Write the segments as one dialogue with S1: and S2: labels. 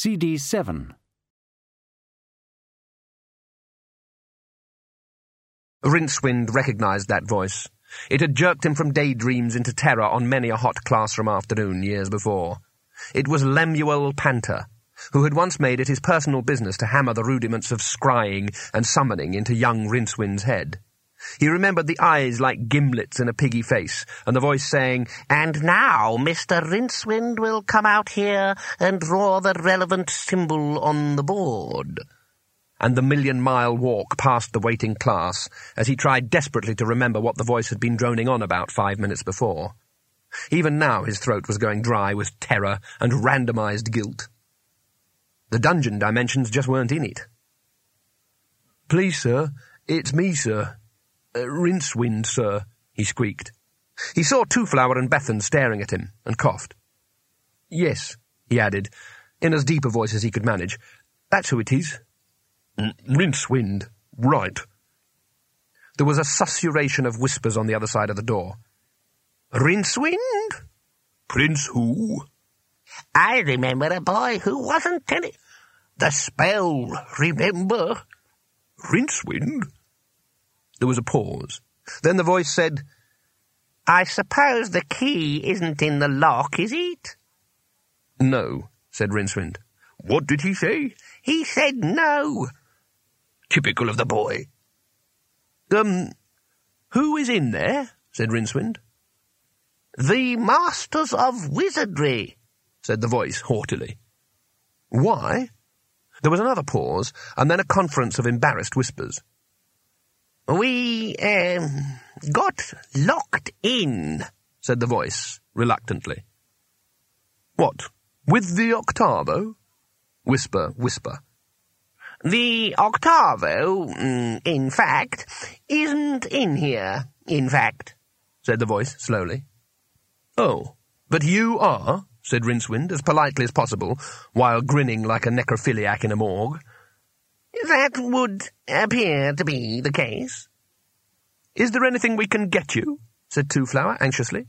S1: CD 7.
S2: Rincewind recognised that voice. It had jerked him from daydreams into terror on many a hot classroom afternoon years before. It was Lemuel Panter, who had once made it his personal business to hammer the rudiments of scrying and summoning into young Rincewind's head. He remembered the eyes like gimlets in a piggy face, and the voice saying, And now Mr. Rincewind will come out here and draw the relevant symbol on the board. And the million-mile walk past the waiting class, as he tried desperately to remember what the voice had been droning on about five minutes before. Even now his throat was going dry with terror and randomized guilt. The dungeon dimensions just weren't in it. Please, sir, it's me, sir. Uh, Rincewind, sir, he squeaked. He saw Twoflower and Bethan staring at him, and coughed. Yes, he added, in as deep a voice as he could manage. That's who it is. Rincewind, right. There was a susurration of whispers on the other side of the door. Rincewind? Prince who? I remember a boy who wasn't telling... The spell, remember? Rincewind? There was a pause. Then the voice said, I suppose the key isn't in the lock, is it? No, said Rincewind. What did he say? He said no. Typical of the boy. Um, who is in there? said Rincewind. The Masters of Wizardry, said the voice haughtily. Why? There was another pause, and then a conference of embarrassed whispers. We, um, got locked in, said the voice, reluctantly. What, with the octavo? Whisper, whisper. The octavo, mm, in fact, isn't in here, in fact, said the voice slowly. Oh, but you are, said Rincewind as politely as possible, while grinning like a necrophiliac in a morgue. That would appear to be the case. Is there anything we can get you? said Twoflower anxiously.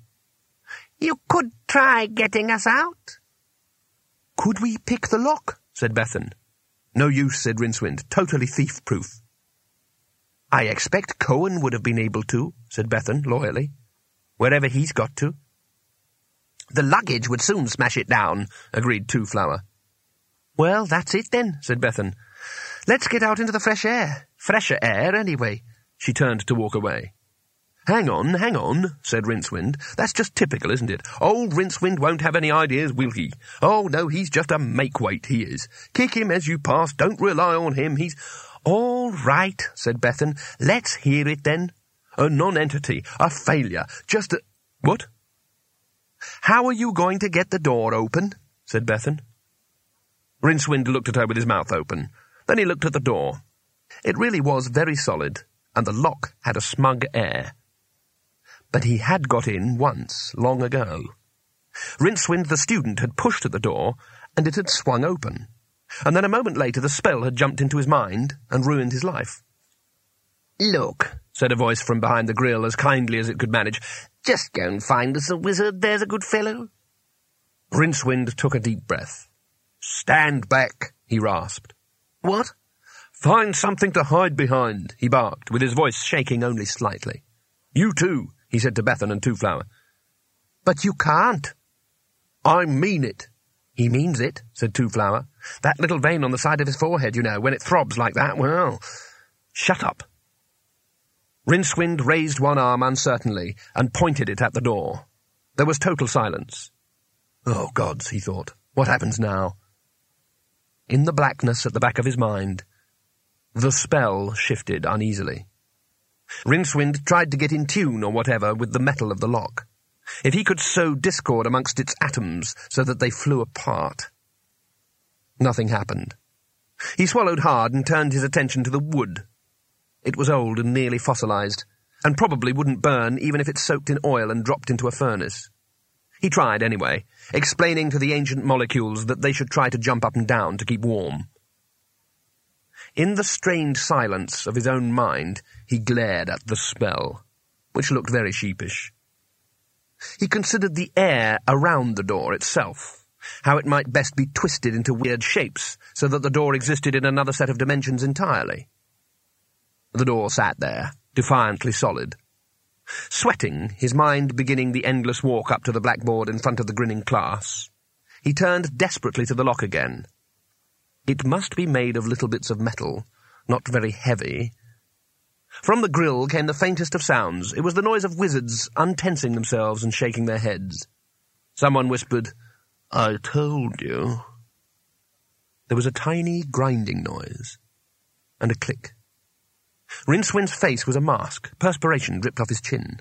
S2: You could try getting us out. Could we pick the lock? said Bethan. No use, said Rincewind. Totally thief-proof. I expect Cohen would have been able to, said Bethan loyally. Wherever he's got to. The luggage would soon smash it down, agreed Twoflower. Well, that's it then, said Bethan. Let's get out into the fresh air. Fresher air, anyway. She turned to walk away. Hang on, hang on, said Rincewind. That's just typical, isn't it? Old Rincewind won't have any ideas, will he? Oh, no, he's just a make-weight, he is. Kick him as you pass, don't rely on him, he's... All right, said Bethan. Let's hear it, then. A non-entity, a failure, just a... What? How are you going to get the door open? said Bethan. Rincewind looked at her with his mouth open. Then he looked at the door. It really was very solid, and the lock had a smug air. But he had got in once, long ago. Rincewind the student had pushed at the door, and it had swung open. And then a moment later the spell had jumped into his mind and ruined his life. Look, said a voice from behind the grill as kindly as it could manage. Just go and find us a wizard, there's a good fellow. Rincewind took a deep breath. Stand back, he rasped. What? Find something to hide behind, he barked, with his voice shaking only slightly. You too, he said to Bethan and Twoflower. But you can't. I mean it. He means it, said Twoflower. That little vein on the side of his forehead, you know, when it throbs like that, well... Shut up, Rincewind raised one arm uncertainly and pointed it at the door. There was total silence. Oh, gods, he thought. What happens now? In the blackness at the back of his mind, the spell shifted uneasily. Rincewind tried to get in tune or whatever with the metal of the lock. If he could sow discord amongst its atoms so that they flew apart. Nothing happened. He swallowed hard and turned his attention to the wood it was old and nearly fossilized, and probably wouldn't burn even if it soaked in oil and dropped into a furnace. He tried anyway, explaining to the ancient molecules that they should try to jump up and down to keep warm. In the strained silence of his own mind, he glared at the spell, which looked very sheepish. He considered the air around the door itself, how it might best be twisted into weird shapes so that the door existed in another set of dimensions entirely. The door sat there, defiantly solid. Sweating, his mind beginning the endless walk up to the blackboard in front of the grinning class, he turned desperately to the lock again. It must be made of little bits of metal, not very heavy. From the grill came the faintest of sounds. It was the noise of wizards untensing themselves and shaking their heads. Someone whispered, I told you. There was a tiny grinding noise, and a click. Rincewind's face was a mask. Perspiration dripped off his chin.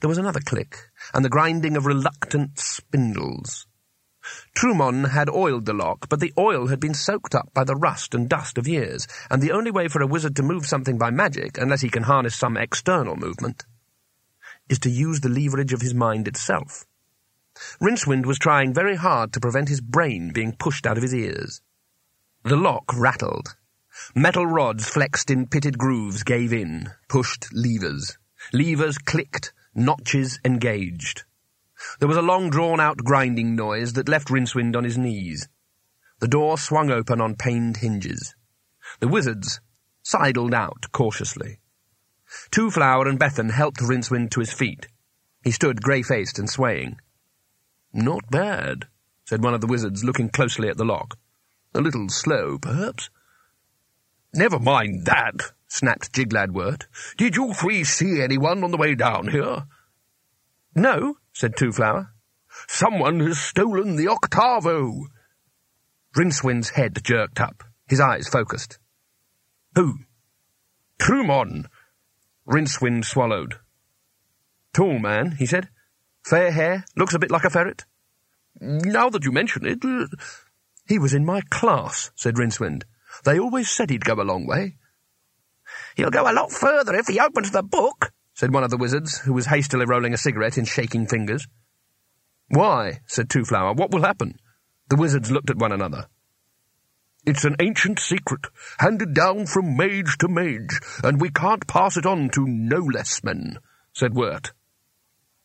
S2: There was another click, and the grinding of reluctant spindles. Trymon had oiled the lock, but the oil had been soaked up by the rust and dust of years, and the only way for a wizard to move something by magic, unless he can harness some external movement, is to use the leverage of his mind itself. Rincewind was trying very hard to prevent his brain being pushed out of his ears. The lock rattled. Metal rods flexed in pitted grooves gave in, pushed levers. Levers clicked, notches engaged. There was a long drawn-out grinding noise that left Rincewind on his knees. The door swung open on pained hinges. The wizards sidled out cautiously. Twoflower and Bethan helped Rincewind to his feet. He stood grey-faced and swaying. Not bad, said one of the wizards, looking closely at the lock. A little slow, perhaps. Never mind that, snapped Jiglad Wert. Did you three see anyone on the way down here? No, said Twoflower. Someone has stolen the octavo. Rincewind's head jerked up, his eyes focused. Who? Trymon. Rincewind swallowed. Tall man, he said. Fair hair, looks a bit like a ferret. Now that you mention it... Uh, he was in my class, said Rincewind. They always said he'd go a long way. He'll go a lot further if he opens the book, said one of the wizards, who was hastily rolling a cigarette in shaking fingers. Why? said Twoflower. What will happen? The wizards looked at one another. It's an ancient secret, handed down from mage to mage, and we can't pass it on to no less men, said Wert.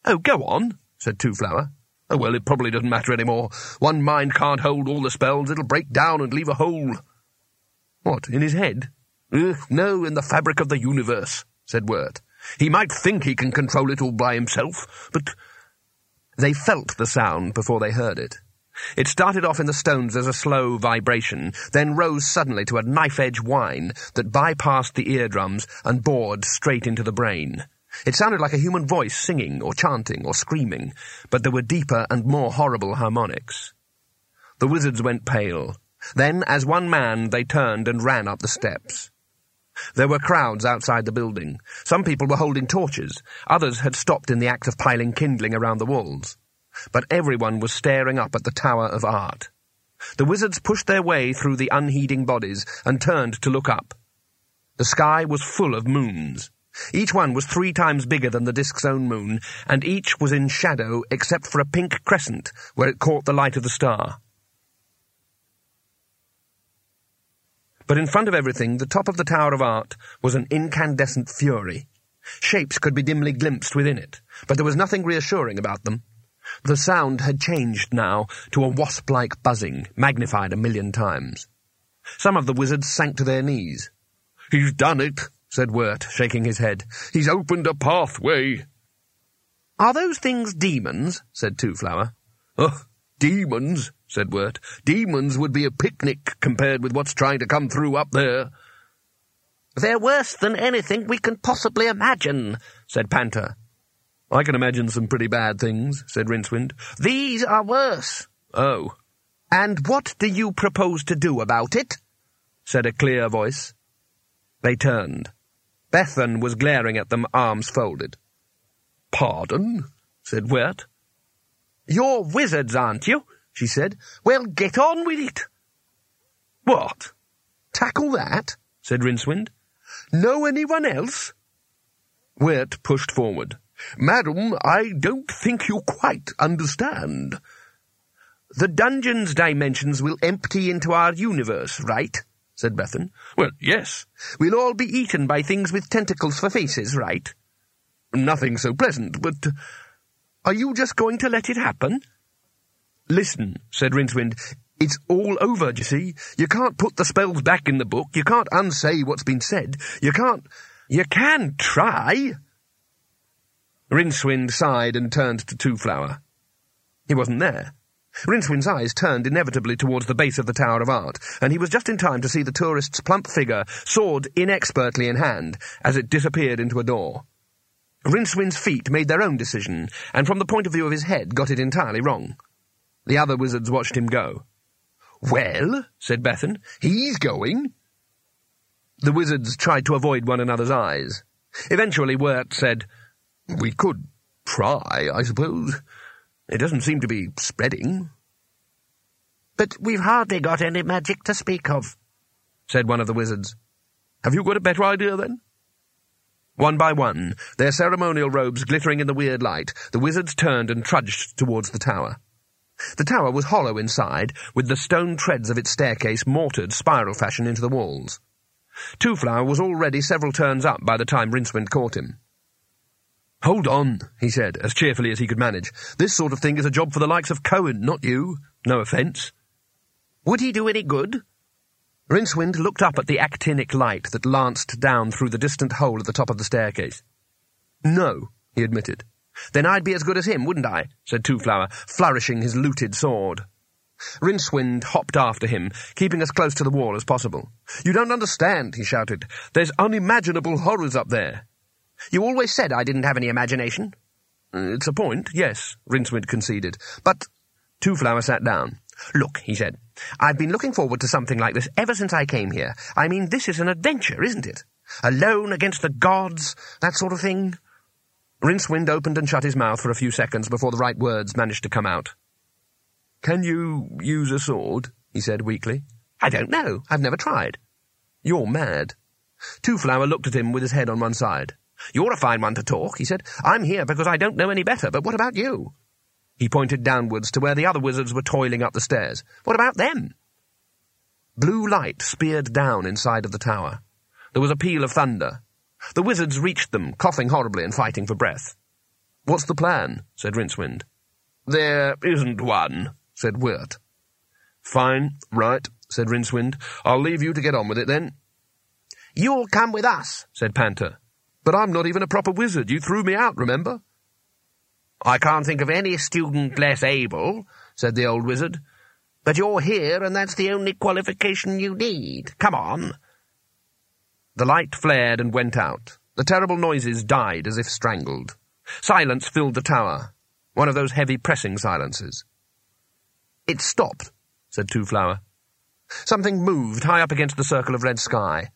S2: Oh, go on, said Twoflower. Oh, well, it probably doesn't matter any more. One mind can't hold all the spells. It'll break down and leave a hole. What, in his head? Uh, no, in the fabric of the universe, said Wert. He might think he can control it all by himself, but... They felt the sound before they heard it. It started off in the stones as a slow vibration, then rose suddenly to a knife-edge whine that bypassed the eardrums and bored straight into the brain. It sounded like a human voice singing or chanting or screaming, but there were deeper and more horrible harmonics. The wizards went pale. Then, as one man, they turned and ran up the steps. There were crowds outside the building. Some people were holding torches. Others had stopped in the act of piling kindling around the walls. But everyone was staring up at the Tower of Art. The wizards pushed their way through the unheeding bodies and turned to look up. The sky was full of moons. Each one was three times bigger than the disk's own moon, and each was in shadow except for a pink crescent where it caught the light of the star. But in front of everything, the top of the Tower of Art was an incandescent fury. Shapes could be dimly glimpsed within it, but there was nothing reassuring about them. The sound had changed now to a wasp-like buzzing, magnified a million times. Some of the wizards sank to their knees. He's done it, said Wert, shaking his head. He's opened a pathway. Are those things demons? said Twoflower. Oh, demons, said Wert. Demons would be a picnic compared with what's trying to come through up there.
S1: They're worse than anything we can possibly imagine, said Panter.
S2: I can imagine some pretty bad things, said Rincewind.
S1: These are worse.
S2: Oh.
S1: And what do you propose to do about it? said a clear voice.
S2: They turned. Bethan was glaring at them, arms folded.
S3: Pardon? said Wert.
S1: You're wizards, aren't you? She said. Well, get on with it.
S3: What?
S1: Tackle that? said Rincewind.
S3: Know anyone else?
S2: Wert pushed forward.
S3: Madam, I don't think you quite understand.
S1: The dungeon's dimensions will empty into our universe, right? said Bethan.
S3: Well, yes.
S1: We'll all be eaten by things with tentacles for faces, right?
S3: Nothing so pleasant, but...
S1: Are you just going to let it happen? Listen, said Rincewind. It's all over, you see? You can't put the spells back in the book. You can't unsay what's been said. You can't... You can try.
S2: Rincewind sighed and turned to Twoflower. He wasn't there. Rincewind's eyes turned inevitably towards the base of the Tower of Art, and he was just in time to see the tourist's plump figure, sword inexpertly in hand, as it disappeared into a door. Rincewind's feet made their own decision, and from the point of view of his head got it entirely wrong. The other wizards watched him go.
S1: Well, said Bethan, he's going.
S2: The wizards tried to avoid one another's eyes. Eventually Wert said,
S1: We could try, I suppose. It doesn't seem to be spreading.
S4: But we've hardly got any magic to speak of, said one of the wizards.
S1: Have you got a better idea, then?
S2: One by one, their ceremonial robes glittering in the weird light, the wizards turned and trudged towards the tower. The tower was hollow inside, with the stone treads of its staircase mortared spiral fashion into the walls. Twoflower was already several turns up by the time Rincewind caught him.
S1: Hold on, he said, as cheerfully as he could manage. This sort of thing is a job for the likes of Cohen, not you. No offence.
S4: Would he do any good?
S2: Rincewind looked up at the actinic light that lanced down through the distant hole at the top of the staircase.
S1: No, he admitted.
S2: Then I'd be as good as him, wouldn't I? said Twoflower, flourishing his looted sword. Rincewind hopped after him, keeping as close to the wall as possible.
S1: You don't understand, he shouted. There's unimaginable horrors up there.
S4: You always said I didn't have any imagination.
S1: Uh, it's a point, yes, Rincewind conceded. But
S2: Twoflower sat down.
S4: Look, he said, I've been looking forward to something like this ever since I came here. I mean, this is an adventure, isn't it? Alone against the gods, that sort of thing.
S2: Rincewind opened and shut his mouth for a few seconds before the right words managed to come out.
S1: Can you use a sword? he said weakly.
S4: I don't know. I've never tried.
S1: You're mad.
S2: Twoflower looked at him with his head on one side.
S4: You're a fine one to talk, he said. I'm here because I don't know any better, but what about you?
S2: He pointed downwards to where the other wizards were toiling up the stairs.
S4: What about them?
S2: Blue light speared down inside of the tower. There was a peal of thunder. The wizards reached them, coughing horribly and fighting for breath.
S1: What's the plan? said Rincewind.
S3: There isn't one, said Wert.
S1: Fine, right, said Rincewind. I'll leave you to get on with it then.
S4: You'll come with us, said Panter.
S1: But I'm not even a proper wizard. You threw me out, remember?
S4: I can't think of any student less able, said the old wizard. But you're here, and that's the only qualification you need. Come on.
S2: The light flared and went out. The terrible noises died as if strangled. Silence filled the tower. One of those heavy pressing silences. It stopped, said Twoflower. Something moved high up against the circle of red sky.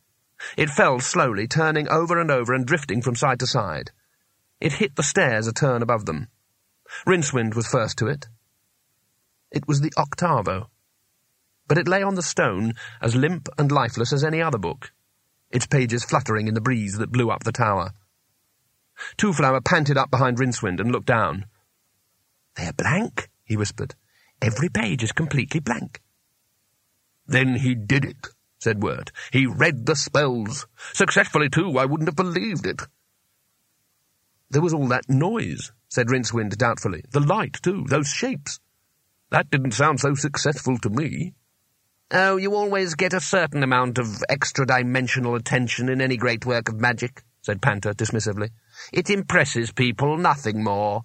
S2: It fell slowly, turning over and over and drifting from side to side. It hit the stairs a turn above them. Rincewind was first to it. It was the octavo. But it lay on the stone, as limp and lifeless as any other book, its pages fluttering in the breeze that blew up the tower. Twoflower panted up behind Rincewind and looked down.
S4: They're blank, he whispered. Every page is completely blank.
S3: Then he did it, said Wert. He read the spells. Successfully, too. I wouldn't have believed it.
S1: There was all that noise, said Rincewind doubtfully. The light, too, those shapes. That didn't sound so successful to me.
S4: Oh, you always get a certain amount of extra-dimensional attention in any great work of magic, said Panter dismissively. It impresses people, nothing more.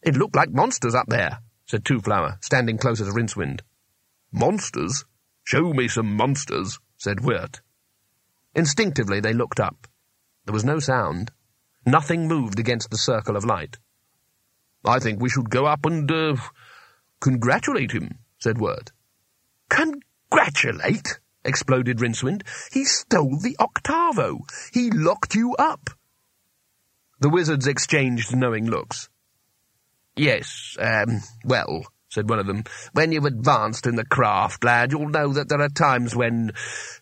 S1: It looked like monsters up there, said Twoflower, standing closer to Rincewind.
S3: Monsters? Show me some monsters, said Wert.
S2: Instinctively they looked up. There was no sound. Nothing moved against the circle of light.
S3: I think we should go up and, uh, congratulate him, said Wert.
S1: Congratulate? Exploded Rincewind. He stole the octavo. He locked you up.
S2: The wizards exchanged knowing looks.
S3: Yes, um, well, said one of them, when you've advanced in the craft, lad, you'll know that there are times when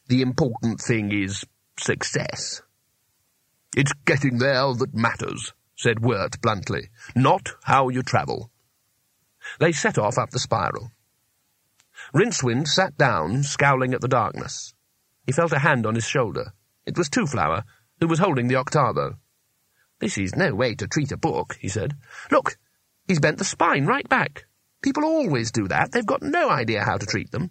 S3: the important thing is success. It's getting there that matters, said Wert bluntly, not how you travel.
S2: They set off up the spiral. Rincewind sat down, scowling at the darkness. He felt a hand on his shoulder. It was Twoflower, who was holding the octavo.
S4: This is no way to treat a book, he said. Look, he's bent the spine right back.
S5: People always do that. They've got no idea how to treat them.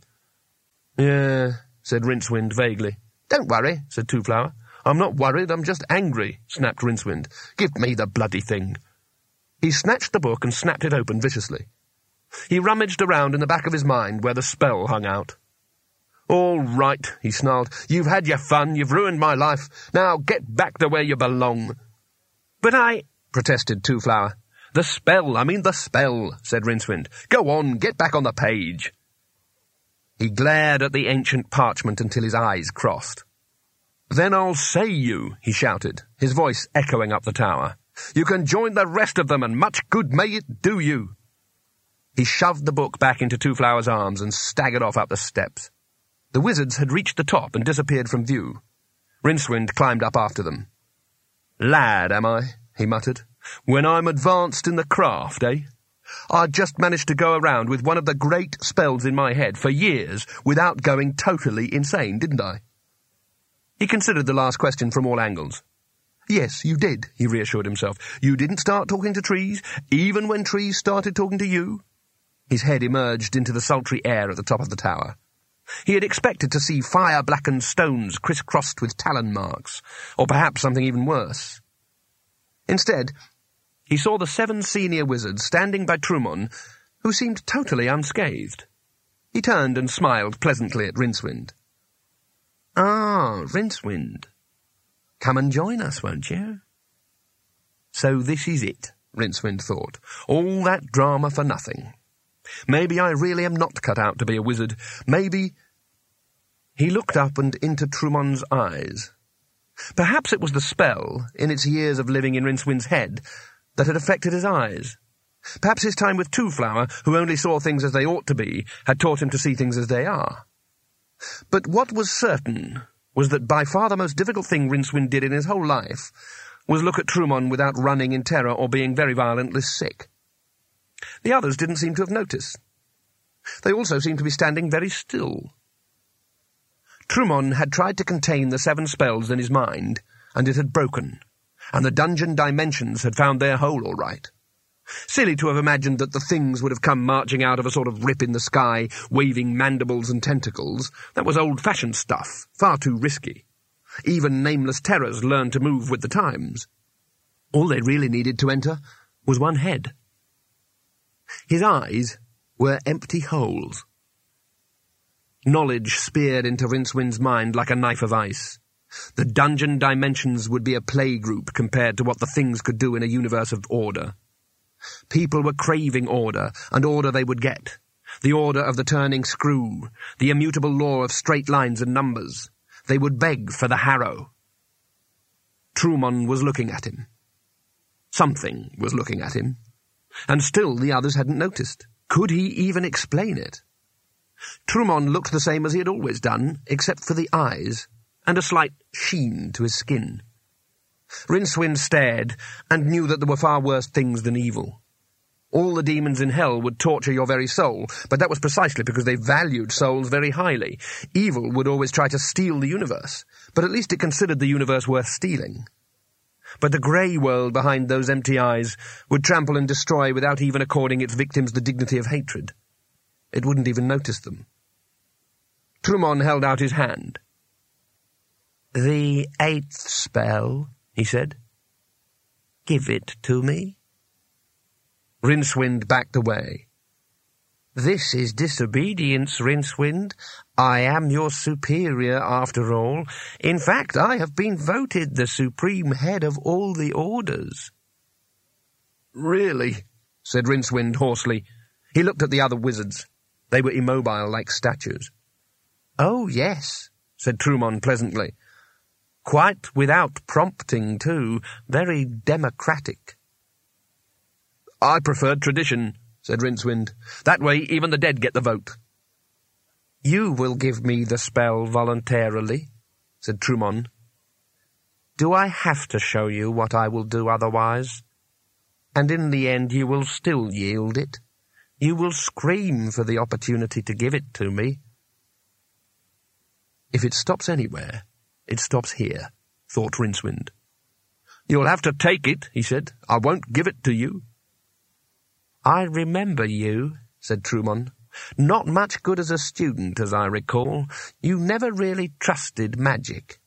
S2: Yeah, said Rincewind vaguely.
S5: Don't worry, said Twoflower.
S2: I'm not worried, I'm just angry, snapped Rincewind. Give me the bloody thing. He snatched the book and snapped it open viciously. He rummaged around in the back of his mind where the spell hung out. All right, he snarled. You've had your fun, you've ruined my life. Now get back to where you belong.
S5: But I,
S2: protested Twoflower. The spell, I mean the spell, said Rincewind. Go on, get back on the page. He glared at the ancient parchment until his eyes crossed. Then I'll say you, he shouted, his voice echoing up the tower. You can join the rest of them, and much good may it do you. He shoved the book back into Twoflower's arms and staggered off up the steps. The wizards had reached the top and disappeared from view. Rincewind climbed up after them. Lad, am I? he muttered. When I'm advanced in the craft, eh? I just managed to go around with one of the great spells in my head for years without going totally insane, didn't I? He considered the last question from all angles. Yes, you did, he reassured himself. You didn't start talking to trees, even when trees started talking to you. His head emerged into the sultry air at the top of the tower. He had expected to see fire-blackened stones crisscrossed with talon marks, or perhaps something even worse. Instead, he saw the seven senior wizards standing by Trymon, who seemed totally unscathed. He turned and smiled pleasantly at Rincewind. Ah, Rincewind. Come and join us, won't you? So this is it, Rincewind thought. All that drama for nothing. Maybe I really am not cut out to be a wizard. Maybe... He looked up and into Trymon's eyes. Perhaps it was the spell, in its years of living in Rincewind's head, that had affected his eyes. Perhaps his time with Twoflower, who only saw things as they ought to be, had taught him to see things as they are. But what was certain was that by far the most difficult thing Rincewind did in his whole life was look at Trymon without running in terror or being very violently sick. The others didn't seem to have noticed. They also seemed to be standing very still. Trymon had tried to contain the seven spells in his mind, and it had broken, and the dungeon dimensions had found their hole all right. Silly to have imagined that the things would have come marching out of a sort of rip in the sky, waving mandibles and tentacles. That was old-fashioned stuff, far too risky. Even nameless terrors learned to move with the times. All they really needed to enter was one head. His eyes were empty holes. Knowledge speared into Rincewind's mind like a knife of ice. The dungeon dimensions would be a playgroup compared to what the things could do in a universe of order. People were craving order, and order they would get. The order of the turning screw, the immutable law of straight lines and numbers. They would beg for the harrow. Trymon was looking at him. Something was looking at him. And still the others hadn't noticed. Could he even explain it? Trymon looked the same as he had always done, except for the eyes, and a slight sheen to his skin. Rincewind stared, and knew that there were far worse things than evil. All the demons in hell would torture your very soul, but that was precisely because they valued souls very highly. Evil would always try to steal the universe, but at least it considered the universe worth stealing. But the grey world behind those empty eyes would trample and destroy without even according its victims the dignity of hatred. It wouldn't even notice them. Trymon held out his hand. The eighth spell, he said. Give it to me. Rincewind backed away. This is disobedience, Rincewind. I am your superior, after all. In fact, I have been voted the supreme head of all the orders. Really? said Rincewind hoarsely. He looked at the other wizards. They were immobile like statues. Oh, yes, said Trymon pleasantly. Quite without prompting, too. Very democratic. I preferred tradition, said Rincewind. That way even the dead get the vote. You will give me the spell voluntarily, said Trymon. Do I have to show you what I will do otherwise? And in the end you will still yield it. You will scream for the opportunity to give it to me. If it stops anywhere, it stops here, thought Rincewind. You'll have to take it, he said. I won't give it to you. I remember you,
S6: said Trymon. Not much good as a student, as I recall. You never really trusted magic.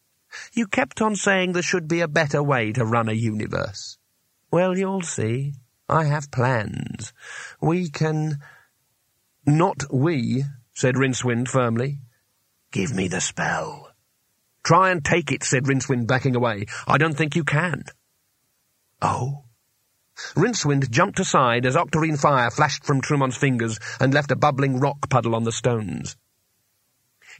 S6: You kept on saying there should be a better way to run a universe. Well, you'll see. I have plans. We can...
S2: Not we, said Rincewind firmly.
S6: Give me the spell.
S2: Try and take it, said Rincewind, backing away. I don't think you can.
S6: Oh?
S2: Rincewind jumped aside as octarine fire flashed from Trymon's fingers and left a bubbling rock puddle on the stones.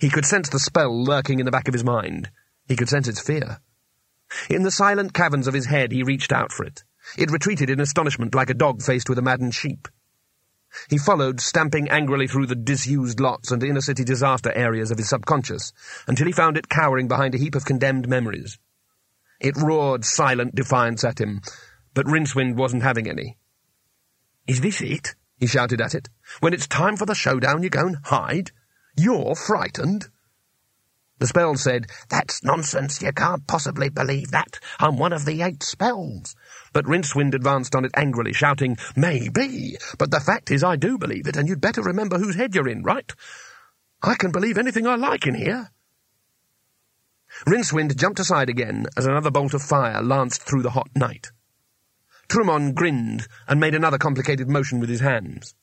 S2: He could sense the spell lurking in the back of his mind. He could sense its fear. In the silent caverns of his head, he reached out for it. It retreated in astonishment like a dog faced with a maddened sheep. He followed, stamping angrily through the disused lots and inner-city disaster areas of his subconscious, until he found it cowering behind a heap of condemned memories. It roared silent defiance at him, but Rincewind wasn't having any.
S6: Is this it?
S2: he shouted at it. When it's time for the showdown, you go and hide? You're frightened?
S6: The spell said, That's nonsense. You can't possibly believe that. I'm one of the eight spells.
S2: But Rincewind advanced on it angrily, shouting, Maybe, but the fact is I do believe it, and you'd better remember whose head you're in, right? I can believe anything I like in here. Rincewind jumped aside again as another bolt of fire lanced through the hot night. Trymon grinned and made another complicated motion with his hands.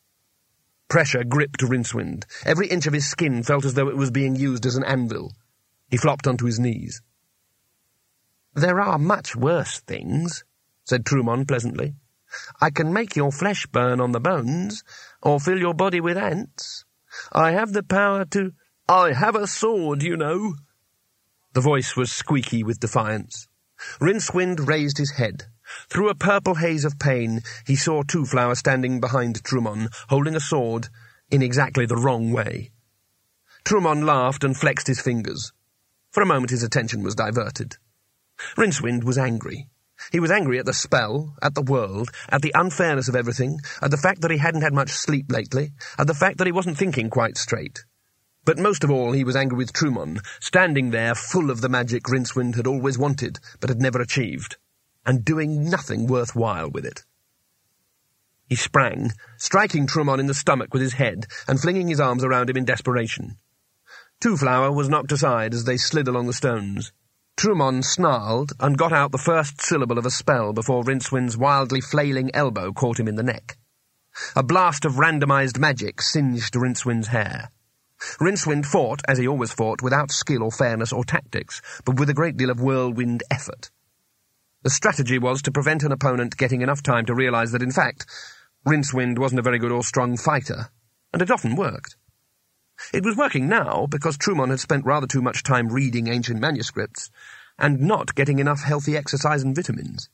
S2: Pressure gripped Rincewind. Every inch of his skin felt as though it was being used as an anvil. He flopped onto his knees.
S6: There are much worse things, said Trymon pleasantly. I can make your flesh burn on the bones, or fill your body with ants. I have the power to...
S2: I have a sword, you know. The voice was squeaky with defiance. Rincewind raised his head. Through a purple haze of pain, he saw Twoflower standing behind Trymon, holding a sword in exactly the wrong way. Trymon laughed and flexed his fingers. For a moment his attention was diverted. Rincewind was angry. He was angry at the spell, at the world, at the unfairness of everything, at the fact that he hadn't had much sleep lately, at the fact that he wasn't thinking quite straight. But most of all he was angry with Trymon, standing there full of the magic Rincewind had always wanted, but had never achieved, and doing nothing worthwhile with it. He sprang, striking Trymon in the stomach with his head, and flinging his arms around him in desperation. Twoflower was knocked aside as they slid along the stones. Trymon snarled and got out the first syllable of a spell before Rincewind's wildly flailing elbow caught him in the neck. A blast of randomized magic singed Rincewind's hair. Rincewind fought, as he always fought, without skill or fairness or tactics, but with a great deal of whirlwind effort. The strategy was to prevent an opponent getting enough time to realize that, in fact, Rincewind wasn't a very good or strong fighter, and it often worked. It was working now because Trymon had spent rather too much time reading ancient manuscripts and not getting enough healthy exercise and vitamins.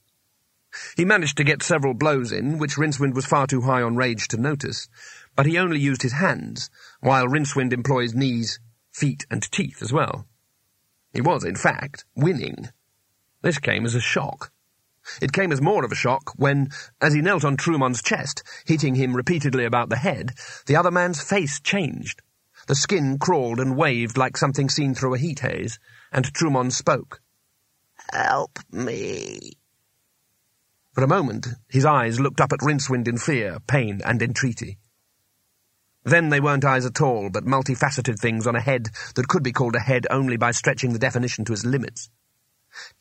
S2: He managed to get several blows in, which Rincewind was far too high on rage to notice, but he only used his hands, while Rincewind employs knees, feet, and teeth as well. He was, in fact, winning. This came as a shock. It came as more of a shock when, as he knelt on Trymon's chest, hitting him repeatedly about the head, the other man's face changed. The skin crawled and waved like something seen through a heat haze, and Trymon spoke.
S6: Help me.
S2: For a moment, his eyes looked up at Rincewind in fear, pain, and entreaty. Then they weren't eyes at all, but multifaceted things on a head that could be called a head only by stretching the definition to its limits.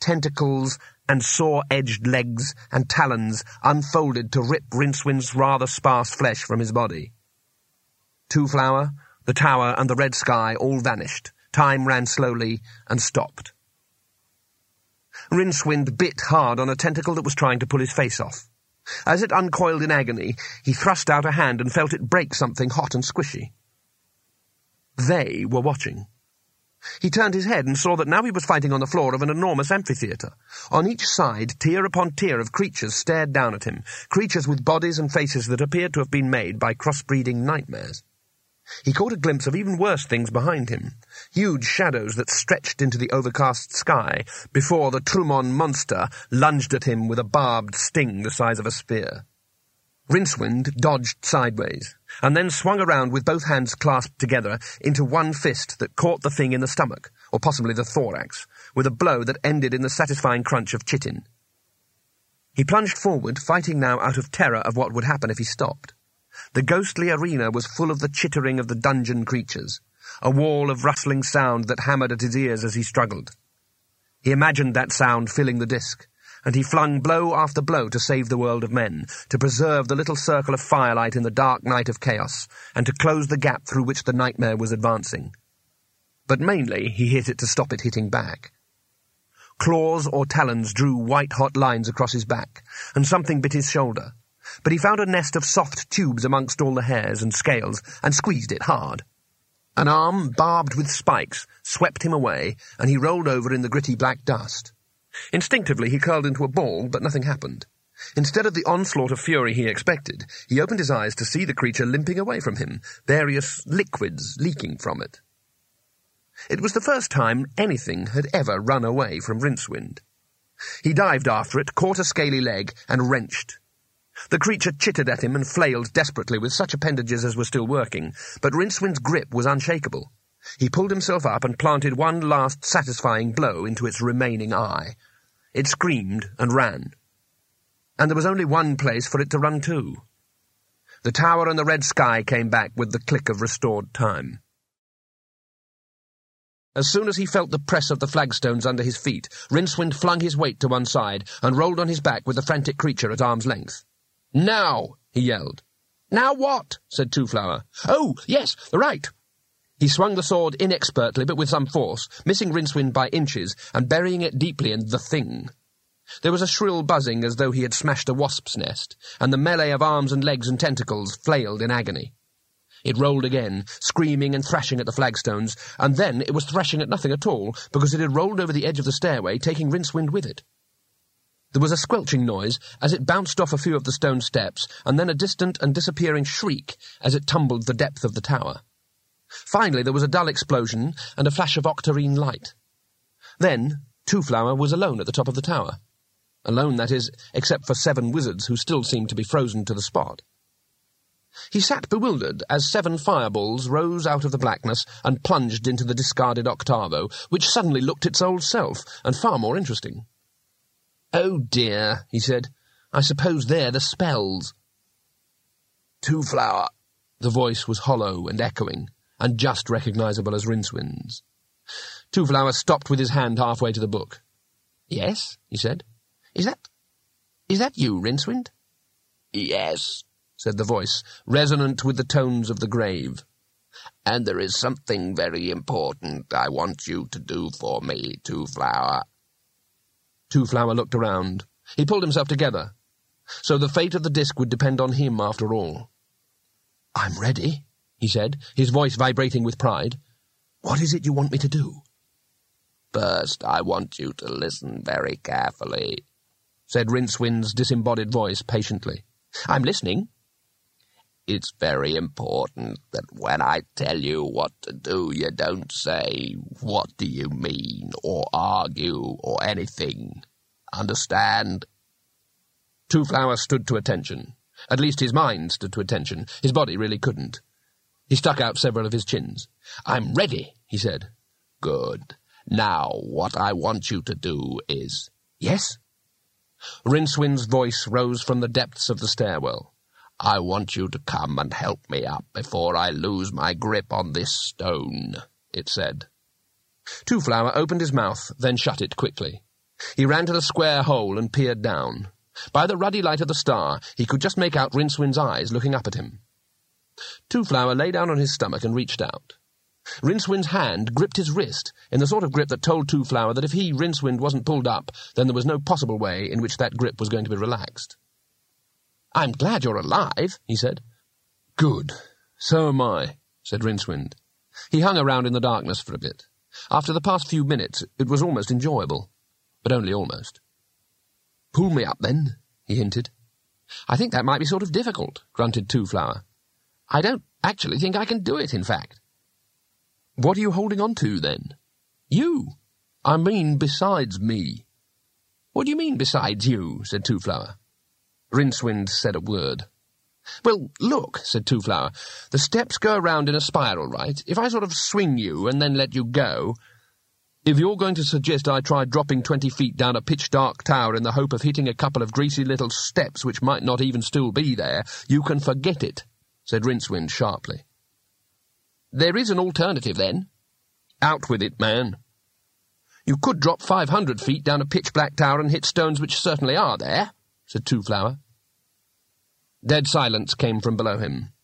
S2: Tentacles and saw-edged legs and talons unfolded to rip Rincewind's rather sparse flesh from his body. Twoflower, the tower and the red sky all vanished. Time ran slowly and stopped. Rincewind bit hard on a tentacle that was trying to pull his face off. As it uncoiled in agony, he thrust out a hand and felt it break something hot and squishy. They were watching. He turned his head and saw that now he was fighting on the floor of an enormous amphitheatre. On each side, tier upon tier of creatures stared down at him, creatures with bodies and faces that appeared to have been made by crossbreeding nightmares. He caught a glimpse of even worse things behind him, huge shadows that stretched into the overcast sky before the Trymon monster lunged at him with a barbed sting the size of a spear. Rincewind dodged sideways, and then swung around with both hands clasped together into one fist that caught the thing in the stomach, or possibly the thorax, with a blow that ended in the satisfying crunch of chitin. He plunged forward, fighting now out of terror of what would happen if he stopped. The ghostly arena was full of the chittering of the dungeon creatures, a wall of rustling sound that hammered at his ears as he struggled. He imagined that sound filling the disk, and he flung blow after blow to save the world of men, to preserve the little circle of firelight in the dark night of chaos, and to close the gap through which the nightmare was advancing. But mainly he hit it to stop it hitting back. Claws or talons drew white-hot lines across his back, and something bit his shoulder. But he found a nest of soft tubes amongst all the hairs and scales, and squeezed it hard. An arm, barbed with spikes, swept him away, and he rolled over in the gritty black dust. Instinctively he curled into a ball, but nothing happened. Instead of the onslaught of fury he expected, he opened his eyes to see the creature limping away from him, various liquids leaking from it. It was the first time anything had ever run away from Rincewind. He dived after it, caught a scaly leg, and wrenched. The creature chittered at him and flailed desperately with such appendages as were still working, but Rincewind's grip was unshakable. He pulled himself up and planted one last satisfying blow into its remaining eye. It screamed and ran. And there was only one place for it to run to. The tower and the red sky came back with the click of restored time. As soon as he felt the press of the flagstones under his feet, Rincewind flung his weight to one side and rolled on his back with the frantic creature at arm's length. Now! he yelled. Now what? said Twoflower. Oh, yes, the right. He swung the sword inexpertly but with some force, missing Rincewind by inches and burying it deeply in the thing. There was a shrill buzzing as though he had smashed a wasp's nest, and the melee of arms and legs and tentacles flailed in agony. It rolled again, screaming and thrashing at the flagstones, and then it was thrashing at nothing at all, because it had rolled over the edge of the stairway, taking Rincewind with it. There was a squelching noise as it bounced off a few of the stone steps, and then a distant and disappearing shriek as it tumbled the depth of the tower. Finally, there was a dull explosion and a flash of octarine light. Then, Twoflower was alone at the top of the tower. Alone, that is, except for seven wizards who still seemed to be frozen to the spot. He sat bewildered as seven fireballs rose out of the blackness and plunged into the discarded octavo, which suddenly looked its old self, and far more interesting. Oh dear, he said. I suppose they're the spells. Twoflower. The voice was hollow and echoing, and just recognizable as Rincewind's. Twoflower stopped with his hand halfway to the book. Yes, he said. Is that... is that you, Rincewind? Yes, said the voice, resonant with the tones of the grave. And there is something very important I want you to do for me, Twoflower. Twoflower looked around. He pulled himself together. So the fate of the disk would depend on him after all. I'm ready, he said, his voice vibrating with pride. What is it you want me to do? First, I want you to listen very carefully, said Rincewind's disembodied voice patiently. I'm listening, it's very important that when I tell you what to do, you don't say, What do you mean? or argue, or anything. Understand? Twoflower stood to attention. At least his mind stood to attention. His body really couldn't. He stuck out several of his chins. I'm ready, he said. Good. Now, what I want you to do is... Yes? Rincewind's voice rose from the depths of the stairwell. I want you to come and help me up before I lose my grip on this stone, it said. Twoflower opened his mouth, then shut it quickly. He ran to the square hole and peered down. By the ruddy light of the star, he could just make out Rincewind's eyes looking up at him. Twoflower lay down on his stomach and reached out. Rincewind's hand gripped his wrist in the sort of grip that told Twoflower that if he, Rincewind, wasn't pulled up, then there was no possible way in which that grip was going to be relaxed. I'm glad you're alive, he said. Good. So am I, said Rincewind. He hung around in the darkness for a bit. After the past few minutes, it was almost enjoyable. But only almost. Pull me up, then, he hinted. I think that might be sort of difficult, grunted Twoflower. I don't actually think I can do it, in fact. What are you holding on to, then? You. I mean, besides me. What do you mean, besides you? said Twoflower. Rincewind said a word. Well, look, said Twoflower. The steps go around in a spiral, right? If I sort of swing you and then let you go... If you're going to suggest I try dropping twenty feet down a pitch-dark tower in the hope of hitting a couple of greasy little steps which might not even still be there, you can forget it. Said Rincewind sharply.
S3: There is an alternative, then.
S2: Out with it, man.
S3: You could drop five hundred feet down a pitch-black tower and hit stones which certainly are there, said Twoflower.
S2: Dead silence came from below him.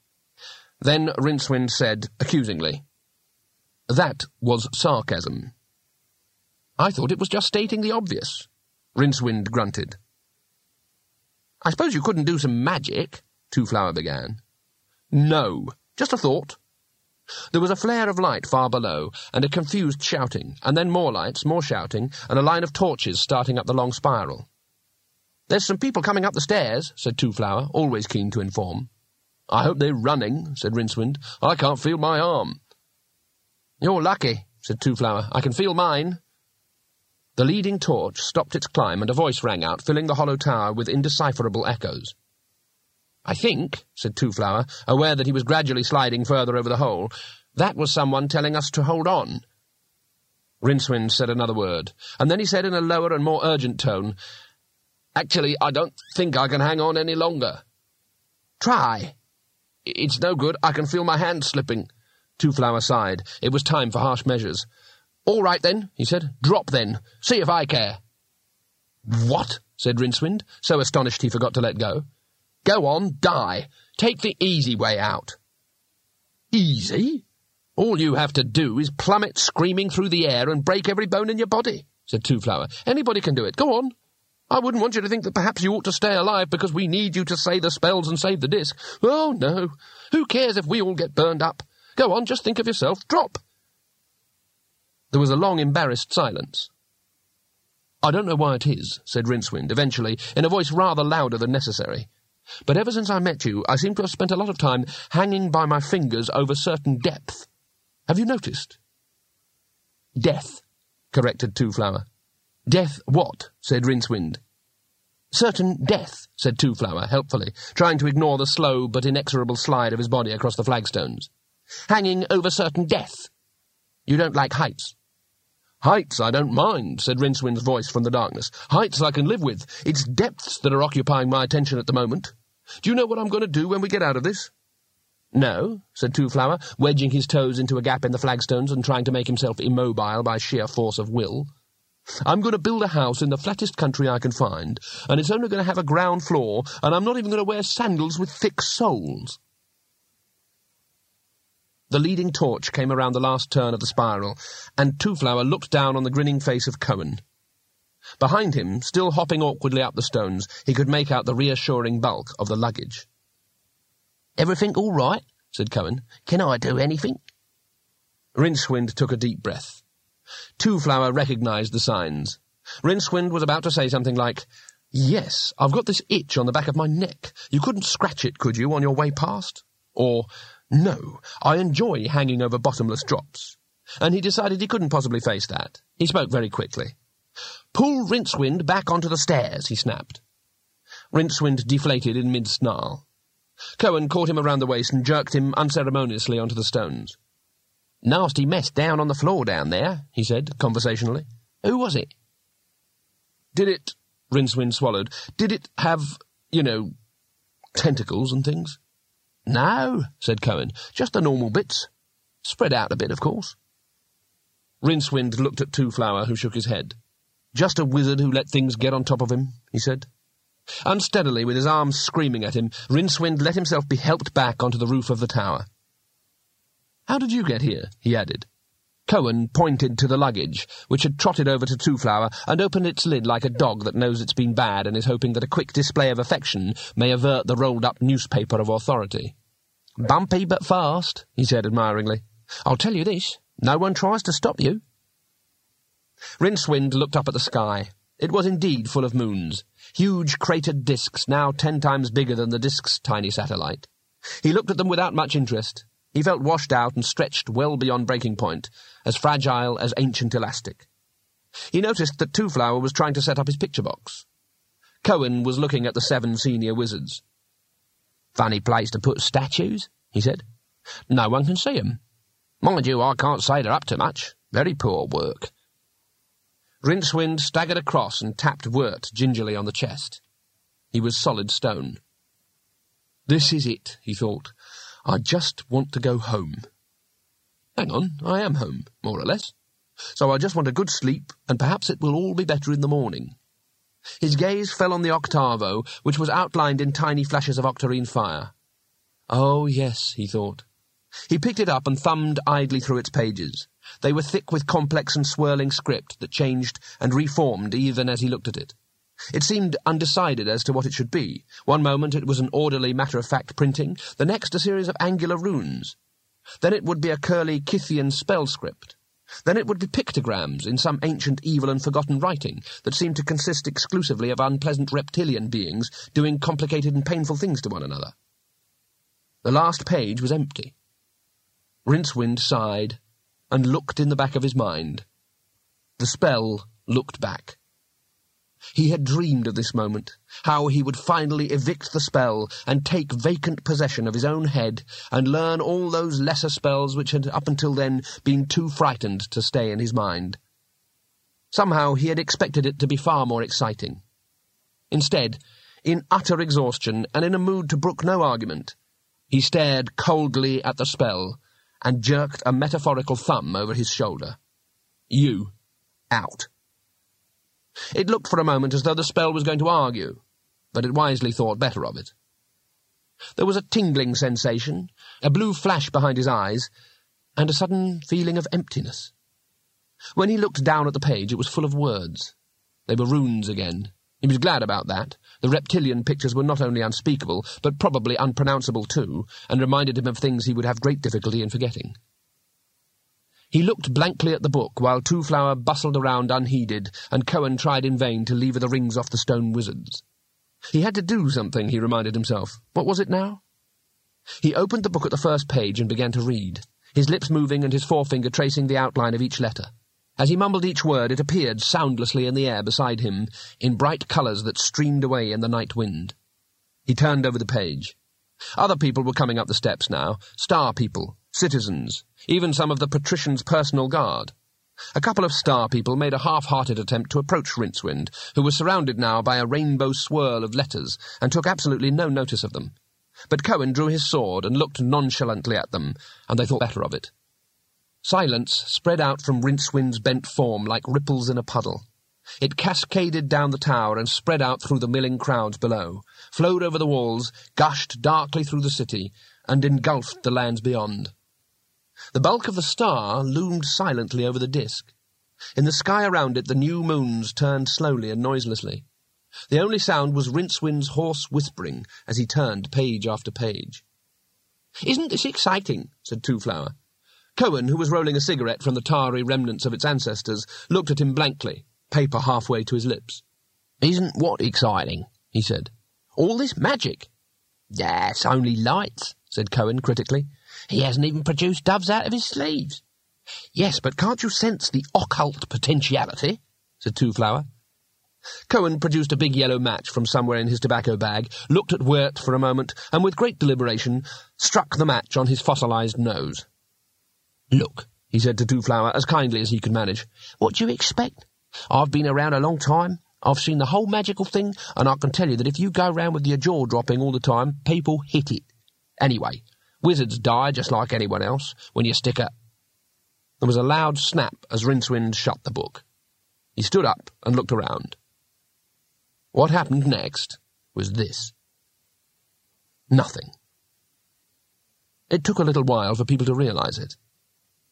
S2: Then Rincewind said, accusingly, That was sarcasm.
S3: I thought it was just stating the obvious.
S2: Rincewind grunted.
S3: I suppose you couldn't do some magic, Twoflower began.
S2: No, just a thought. There was a flare of light far below, and a confused shouting, and then more lights, more shouting, and a line of torches starting up the long spiral.
S3: There's some people coming up the stairs, said Twoflower, always keen to inform.
S2: I hope they're running, said Rincewind. I can't feel my arm.
S3: You're lucky, said Twoflower. I can feel mine.
S2: The leading torch stopped its climb, and a voice rang out, filling the hollow tower with indecipherable echoes.
S3: I think, said Twoflower, aware that he was gradually sliding further over the hole, that was someone telling us to hold on.
S2: Rincewind said another word, and then he said in a lower and more urgent tone, Actually, I don't think I can hang on any longer.
S3: Try.
S2: It's no good. I can feel my hand slipping. Twoflower sighed. It was time for harsh measures.
S3: All right, then, he said. Drop, then. See if I care.
S2: What? said Rincewind, so astonished he forgot to let go.
S3: Go on, die. Take the easy way out.
S2: Easy?
S3: All you have to do is plummet screaming through the air and break every bone in your body, said Twoflower. Anybody can do it. Go on. I wouldn't want you to think that perhaps you ought to stay alive because we need you to say the spells and save the disc. Oh, no. Who cares if we all get burned up? Go on, just think of yourself. Drop.
S2: There was a long, embarrassed silence. I don't know why it is, said Rincewind, eventually, in a voice rather louder than necessary. But ever since I met you, I seem to have spent a lot of time hanging by my fingers over certain depth. Have you noticed?
S3: Death, corrected Twoflower.
S2: Death what? said Rincewind.
S3: Certain death, said Twoflower, helpfully, trying to ignore the slow but inexorable slide of his body across the flagstones. Hanging over certain death. You don't like heights.
S2: Heights I don't mind, said Rincewind's voice from the darkness. Heights I can live with. It's depths that are occupying my attention at the moment. Do you know what I'm going to do when we get out of this?
S3: No, said Twoflower, wedging his toes into a gap in the flagstones and trying to make himself immobile by sheer force of will.
S2: I'm going to build a house in the flattest country I can find, and it's only going to have a ground floor, and I'm not even going to wear sandals with thick soles. The leading torch came around the last turn of the spiral, and Twoflower looked down on the grinning face of Cohen. Behind him, still hopping awkwardly up the stones, he could make out the reassuring bulk of the luggage.
S3: Everything all right? said Cohen. Can I do anything?
S2: Rincewind took a deep breath. Twoflower recognized the signs. Rincewind was about to say something like, Yes, I've got this itch on the back of my neck. You couldn't scratch it, could you, on your way past? Or, no, I enjoy hanging over bottomless drops. And he decided he couldn't possibly face that. He spoke very quickly.
S3: Pull Rincewind back onto the stairs, he snapped.
S2: Rincewind deflated in mid-snarl. Cohen caught him around the waist and jerked him unceremoniously onto the stones.
S3: Nasty mess down on the floor down there, he said, conversationally. Who was it?
S2: Did it, Rincewind swallowed, did it have, you know, tentacles and things?
S3: No, said Cohen. Just the normal bits. Spread out a bit, of course.
S2: Rincewind looked at Twoflower, who shook his head. Just a wizard who let things get on top of him, he said. Unsteadily, with his arms screaming at him, Rincewind let himself be helped back onto the roof of the tower. How did you get here? he added. Cohen pointed to the luggage, which had trotted over to Twoflower and opened its lid like a dog that knows it's been bad and is hoping that a quick display of affection may avert the rolled-up newspaper of authority.
S3: Bumpy but fast, he said admiringly. I'll tell you this, no one tries to stop you.
S2: Rincewind looked up at the sky. It was indeed full of moons, huge cratered disks now ten times bigger than the disk's tiny satellite. He looked at them without much interest, he felt washed out and stretched well beyond breaking point, as fragile as ancient elastic. He noticed that Twoflower was trying to set up his picture box. Cohen was looking at the seven senior wizards.
S3: Funny place to put statues, he said. No one can see 'em. Mind you, I can't say they're up to much. Very poor work.
S2: Rincewind staggered across and tapped Wert gingerly on the chest. He was solid stone. This is it, he thought. I just want to go home. Hang on, I am home, more or less. So I just want a good sleep, and perhaps it will all be better in the morning. His gaze fell on the octavo, which was outlined in tiny flashes of octarine fire. Oh, yes, he thought. He picked it up and thumbed idly through its pages. They were thick with complex and swirling script that changed and reformed even as he looked at it. It seemed undecided as to what it should be. One moment it was an orderly, matter-of-fact printing, the next a series of angular runes. Then it would be a curly Kythian spell script. Then it would be pictograms in some ancient evil and forgotten writing that seemed to consist exclusively of unpleasant reptilian beings doing complicated and painful things to one another. The last page was empty. Rincewind sighed and looked in the back of his mind. The spell looked back. He had dreamed of this moment, how he would finally evict the spell and take vacant possession of his own head and learn all those lesser spells which had up until then been too frightened to stay in his mind. Somehow he had expected it to be far more exciting. Instead, in utter exhaustion and in a mood to brook no argument, he stared coldly at the spell and jerked a metaphorical thumb over his shoulder. You, out. It looked for a moment as though the spell was going to argue, but it wisely thought better of it. There was a tingling sensation, a blue flash behind his eyes, and a sudden feeling of emptiness. When he looked down at the page, it was full of words. They were runes again. He was glad about that. The reptilian pictures were not only unspeakable, but probably unpronounceable too, and reminded him of things he would have great difficulty in forgetting. He looked blankly at the book while Twoflower bustled around unheeded, and Cohen tried in vain to lever the rings off the stone wizards. He had to do something, he reminded himself. What was it now? He opened the book at the first page and began to read, his lips moving and his forefinger tracing the outline of each letter. As he mumbled each word, it appeared soundlessly in the air beside him, in bright colours that streamed away in the night wind. He turned over the page. Other people were coming up the steps now, star people, citizens, even some of the patrician's personal guard. A couple of star people made a half-hearted attempt to approach Rincewind, who was surrounded now by a rainbow swirl of letters, and took absolutely no notice of them. But Cohen drew his sword and looked nonchalantly at them, and they thought better of it. Silence spread out from Rincewind's bent form like ripples in a puddle. It cascaded down the tower and spread out through the milling crowds below, flowed over the walls, gushed darkly through the city, and engulfed the lands beyond. The bulk of the star loomed silently over the disk. In the sky around it the new moons turned slowly and noiselessly. The only sound was Rincewind's hoarse whispering as he turned page after page. Isn't this exciting? said Twoflower. Cohen, who was rolling a cigarette from the tarry remnants of its ancestors, looked at him blankly, paper halfway to his lips. Isn't what exciting? he said. All this magic. That's only lights, said Cohen critically. He hasn't even produced doves out of his sleeves. Yes, but can't you sense the occult potentiality? said Twoflower. Cohen produced a big yellow match from somewhere in his tobacco bag, looked at Wert for a moment, and with great deliberation struck the match on his fossilized nose. Look, he said to Twoflower as kindly as he could manage. What do you expect? I've been around a long time. I've seen the whole magical thing, and I can tell you that if you go round with your jaw dropping all the time, people hit it. Anyway, Wizards die just like anyone else when you stick a... There was a loud snap as Rincewind shut the book. He stood up and looked around. What happened next was this. Nothing. It took a little while for people to realize it.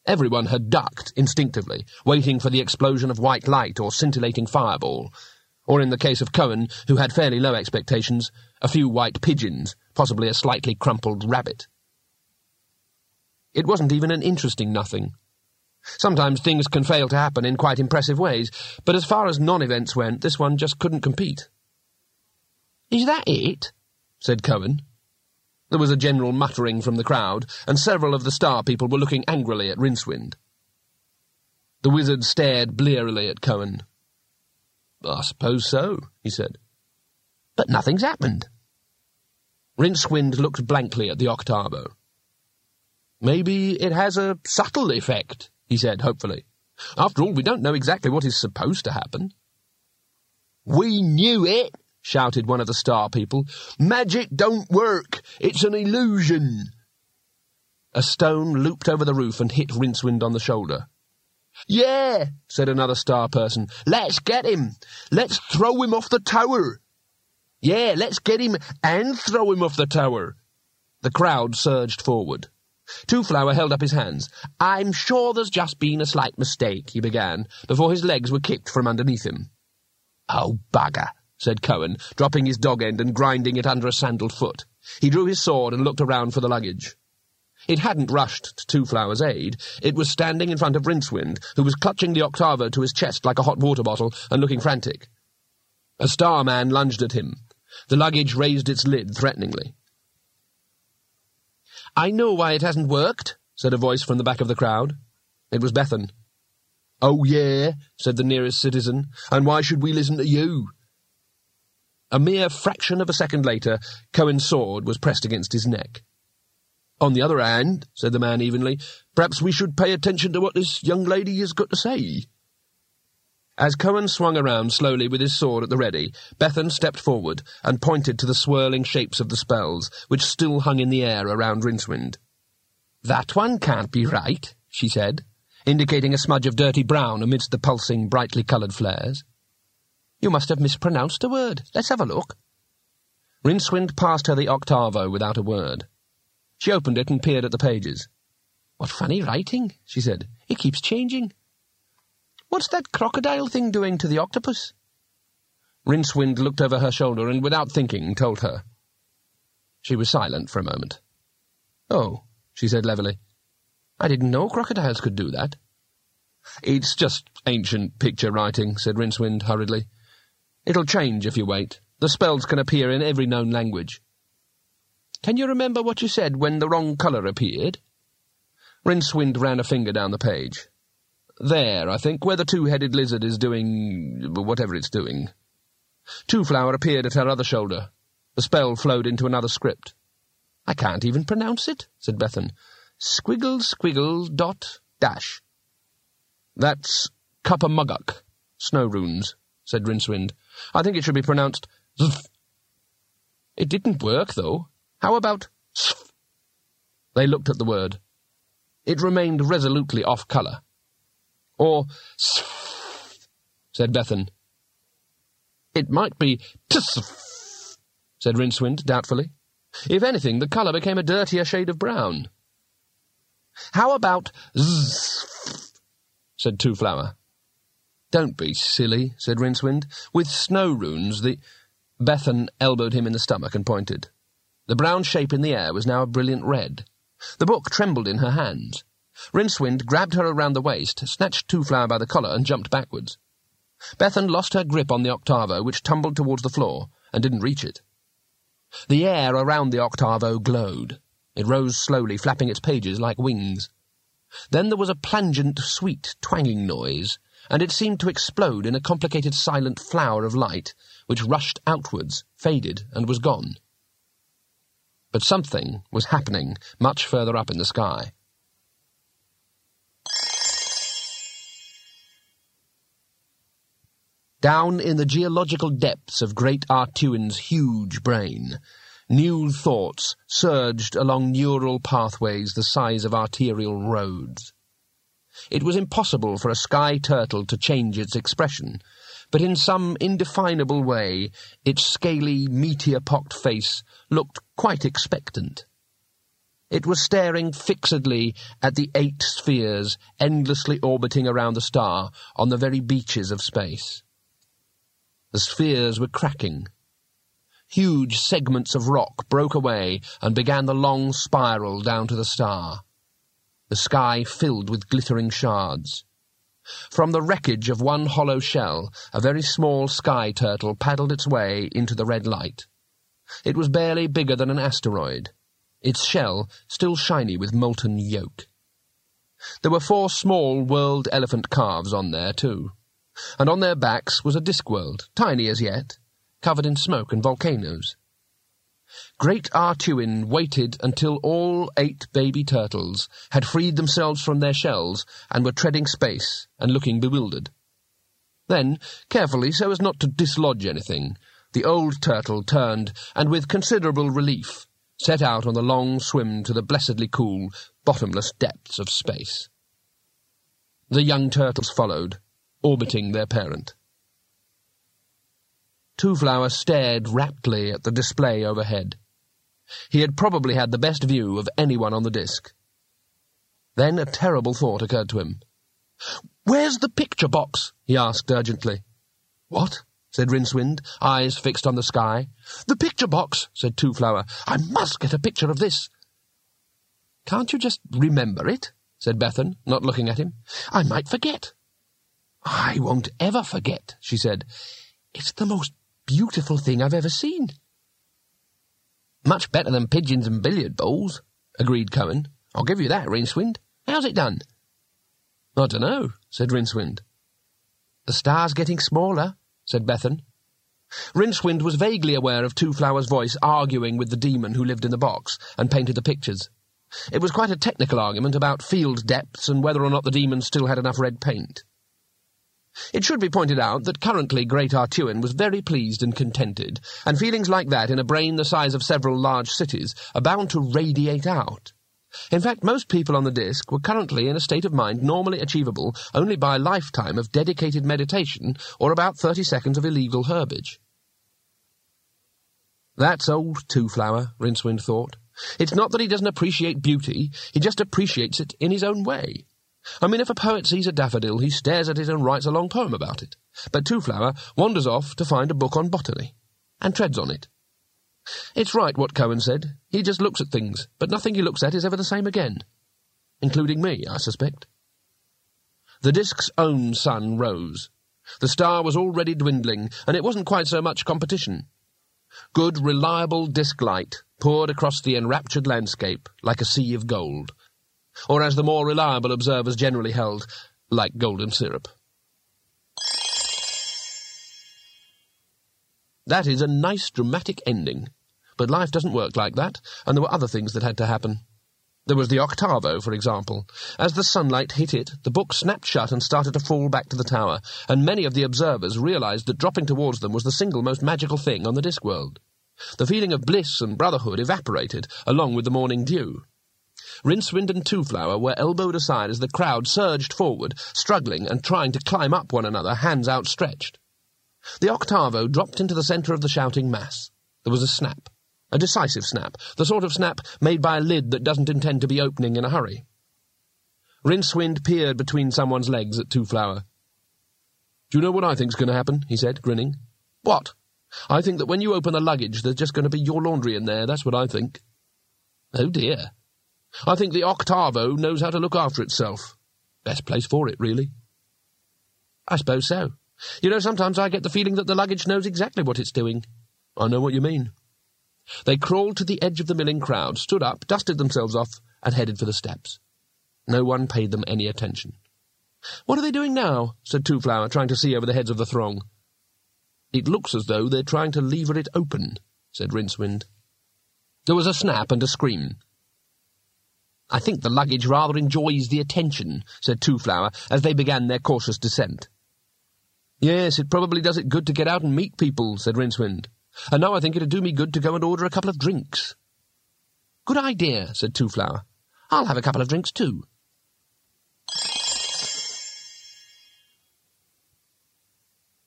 S2: Everyone had ducked instinctively, waiting for the explosion of white light or scintillating fireball, or in the case of Cohen, who had fairly low expectations, a few white pigeons, possibly a slightly crumpled rabbit. It wasn't even an interesting nothing. Sometimes things can fail to happen in quite impressive ways, but as far as non-events went, this one just couldn't compete. Is that it? said Cohen. There was a general muttering from the crowd, and several of the star people were looking angrily at Rincewind. The wizard stared blearily at Cohen. I suppose so, he said. But nothing's happened. Rincewind looked blankly at the octavo. Maybe it has a subtle effect, he said hopefully. After all, we don't know exactly what is supposed to happen. We knew it, shouted one of the star people. Magic don't work. It's an illusion. A stone looped over the roof and hit Rincewind on the shoulder. Yeah, said another star person. Let's get him. Let's throw him off the tower. Yeah, let's get him and throw him off the tower. The crowd surged forward. Twoflower held up his hands. I'm sure there's just been a slight mistake, he began, before his legs were kicked from underneath him. Oh, bugger, said Cohen, dropping his dog end and grinding it under a sandalled foot. He drew his sword and looked around for the luggage. It hadn't rushed to Twoflower's aid. It was standing in front of Rincewind, who was clutching the octavo to his chest like a hot water bottle and looking frantic. A star man lunged at him. The luggage raised its lid threateningly. I know why it hasn't worked, said a voice from the back of the crowd. It was Bethan. Oh, yeah, said the nearest citizen, and why should we listen to you? A mere fraction of a second later, Cohen's sword was pressed against his neck. On the other hand, said the man evenly, perhaps we should pay attention to what this young lady has got to say. As Cohen swung around slowly with his sword at the ready, Bethan stepped forward and pointed to the swirling shapes of the spells, which still hung in the air around Rincewind. That one can't be right, she said, indicating a smudge of dirty brown amidst the pulsing, brightly coloured flares. You must have mispronounced a word. Let's have a look. Rincewind passed her the octavo without a word. She opened it and peered at the pages. What funny writing, she said. It keeps changing. What's that crocodile thing doing to the octopus? Rincewind looked over her shoulder and, without thinking, told her. She was silent for a moment. Oh, she said levelly. I didn't know crocodiles could do that. It's just ancient picture writing, said Rincewind hurriedly. It'll change if you wait. The spells can appear in every known language. Can you remember what you said when the wrong colour appeared? Rincewind ran a finger down the page. There, I think, where the two-headed lizard is doing... whatever it's doing. Twoflower appeared at her other shoulder. The spell flowed into another script. I can't even pronounce it, said Bethan. Squiggle, squiggle, dot, dash. That's Cuppa snow runes, said Rincewind. I think it should be pronounced zf. It didn't work, though. How about sf? They looked at the word. It remained resolutely off-colour. Or said Bethan. It might be tsf, said Rincewind doubtfully. If anything, the colour became a dirtier shade of brown. How about zzz, said Twoflower. Don't be silly, said Rincewind. With snow runes, the... Bethan elbowed him in the stomach and pointed. The brown shape in the air was now a brilliant red. The book trembled in her hands. Rincewind grabbed her around the waist, snatched Twoflower by the collar, and jumped backwards. Bethan lost her grip on the octavo, which tumbled towards the floor, and didn't reach it. The air around the octavo glowed. It rose slowly, flapping its pages like wings. Then there was a plangent, sweet, twanging noise, and it seemed to explode in a complicated silent flower of light, which rushed outwards, faded, and was gone. But something was happening much further up in the sky. Down in the geological depths of great A'Tuin's huge brain, new thoughts surged along neural pathways the size of arterial roads. It was impossible for a sky turtle to change its expression, but in some indefinable way its scaly, meteor-pocked face looked quite expectant. It was staring fixedly at the eight spheres endlessly orbiting around the star on the very beaches of space. The spheres were cracking. Huge segments of rock broke away and began the long spiral down to the star. The sky filled with glittering shards. From the wreckage of one hollow shell, a very small sky turtle paddled its way into the red light. It was barely bigger than an asteroid, its shell still shiny with molten yolk. There were four small world elephant calves on there, too and on their backs was a Discworld, tiny as yet, covered in smoke and volcanoes. Great A'Tuin waited until all eight baby turtles had freed themselves from their shells and were treading space and looking bewildered. Then, carefully, so as not to dislodge anything, the old turtle turned and with considerable relief set out on the long swim to the blessedly cool, bottomless depths of space. The young turtles followed, orbiting their parent. Twoflower stared raptly at the display overhead. He had probably had the best view of anyone on the disk. Then a terrible thought occurred to him. Where's the picture box? he asked urgently. What? said Rincewind, eyes fixed on the sky. The picture box, said Twoflower. I must get a picture of this. Can't you just remember it? said Bethan, not looking at him. I might forget. I won't ever forget, she said. It's the most beautiful thing I've ever seen. Much better than pigeons and billiard balls, agreed Cohen. I'll give you that, Rincewind. How's it done? I don't know, said Rincewind. The star's getting smaller, said Bethan. Rincewind was vaguely aware of Twoflower's voice arguing with the demon who lived in the box and painted the pictures. It was quite a technical argument about field depths and whether or not the demon still had enough red paint. It should be pointed out that currently Great A'Tuin was very pleased and contented, and feelings like that in a brain the size of several large cities are bound to radiate out. In fact, most people on the disk were currently in a state of mind normally achievable only by a lifetime of dedicated meditation or about 30 seconds of illegal herbage. That's old Twoflower, Rincewind thought. It's not that he doesn't appreciate beauty, he just appreciates it in his own way. I mean, if a poet sees a daffodil, he stares at it and writes a long poem about it. But Twoflower wanders off to find a book on botany, and treads on it. It's right what Cohen said. He just looks at things, but nothing he looks at is ever the same again. Including me, I suspect. The disk's own sun rose. The star was already dwindling, and it wasn't quite so much competition. Good, reliable disk light poured across the enraptured landscape like a sea of gold, or as the more reliable observers generally held, like golden syrup. That is a nice dramatic ending. But life doesn't work like that, and there were other things that had to happen. There was the octavo, for example. As the sunlight hit it, the book snapped shut and started to fall back to the tower, and many of the observers realized that dropping towards them was the single most magical thing on the Discworld. The feeling of bliss and brotherhood evaporated, along with the morning dew. Rincewind and Twoflower were elbowed aside as the crowd surged forward, struggling and trying to climb up one another, hands outstretched. The octavo dropped into the centre of the shouting mass. There was a snap. A decisive snap. The sort of snap made by a lid that doesn't intend to be opening in a hurry. Rincewind peered between someone's legs at Twoflower. Do you know what I think's going to happen? he said, grinning. What? I think that when you open the luggage, there's just going to be your laundry in there. That's what I think. Oh, dear. I think the Octavo knows how to look after itself. Best place for it, really. I suppose so. You know, sometimes I get the feeling that the luggage knows exactly what it's doing. I know what you mean. They crawled to the edge of the milling crowd, stood up, dusted themselves off, and headed for the steps. No one paid them any attention. What are they doing now? said Twoflower, trying to see over the heads of the throng. It looks as though they're trying to lever it open, said Rincewind. There was a snap and a scream. I think the luggage rather enjoys the attention, said Twoflower, as they began their cautious descent. Yes, it probably does it good to get out and meet people, said Rincewind. And now I think it'd do me good to go and order a couple of drinks. Good idea, said Twoflower. I'll have a couple of drinks too.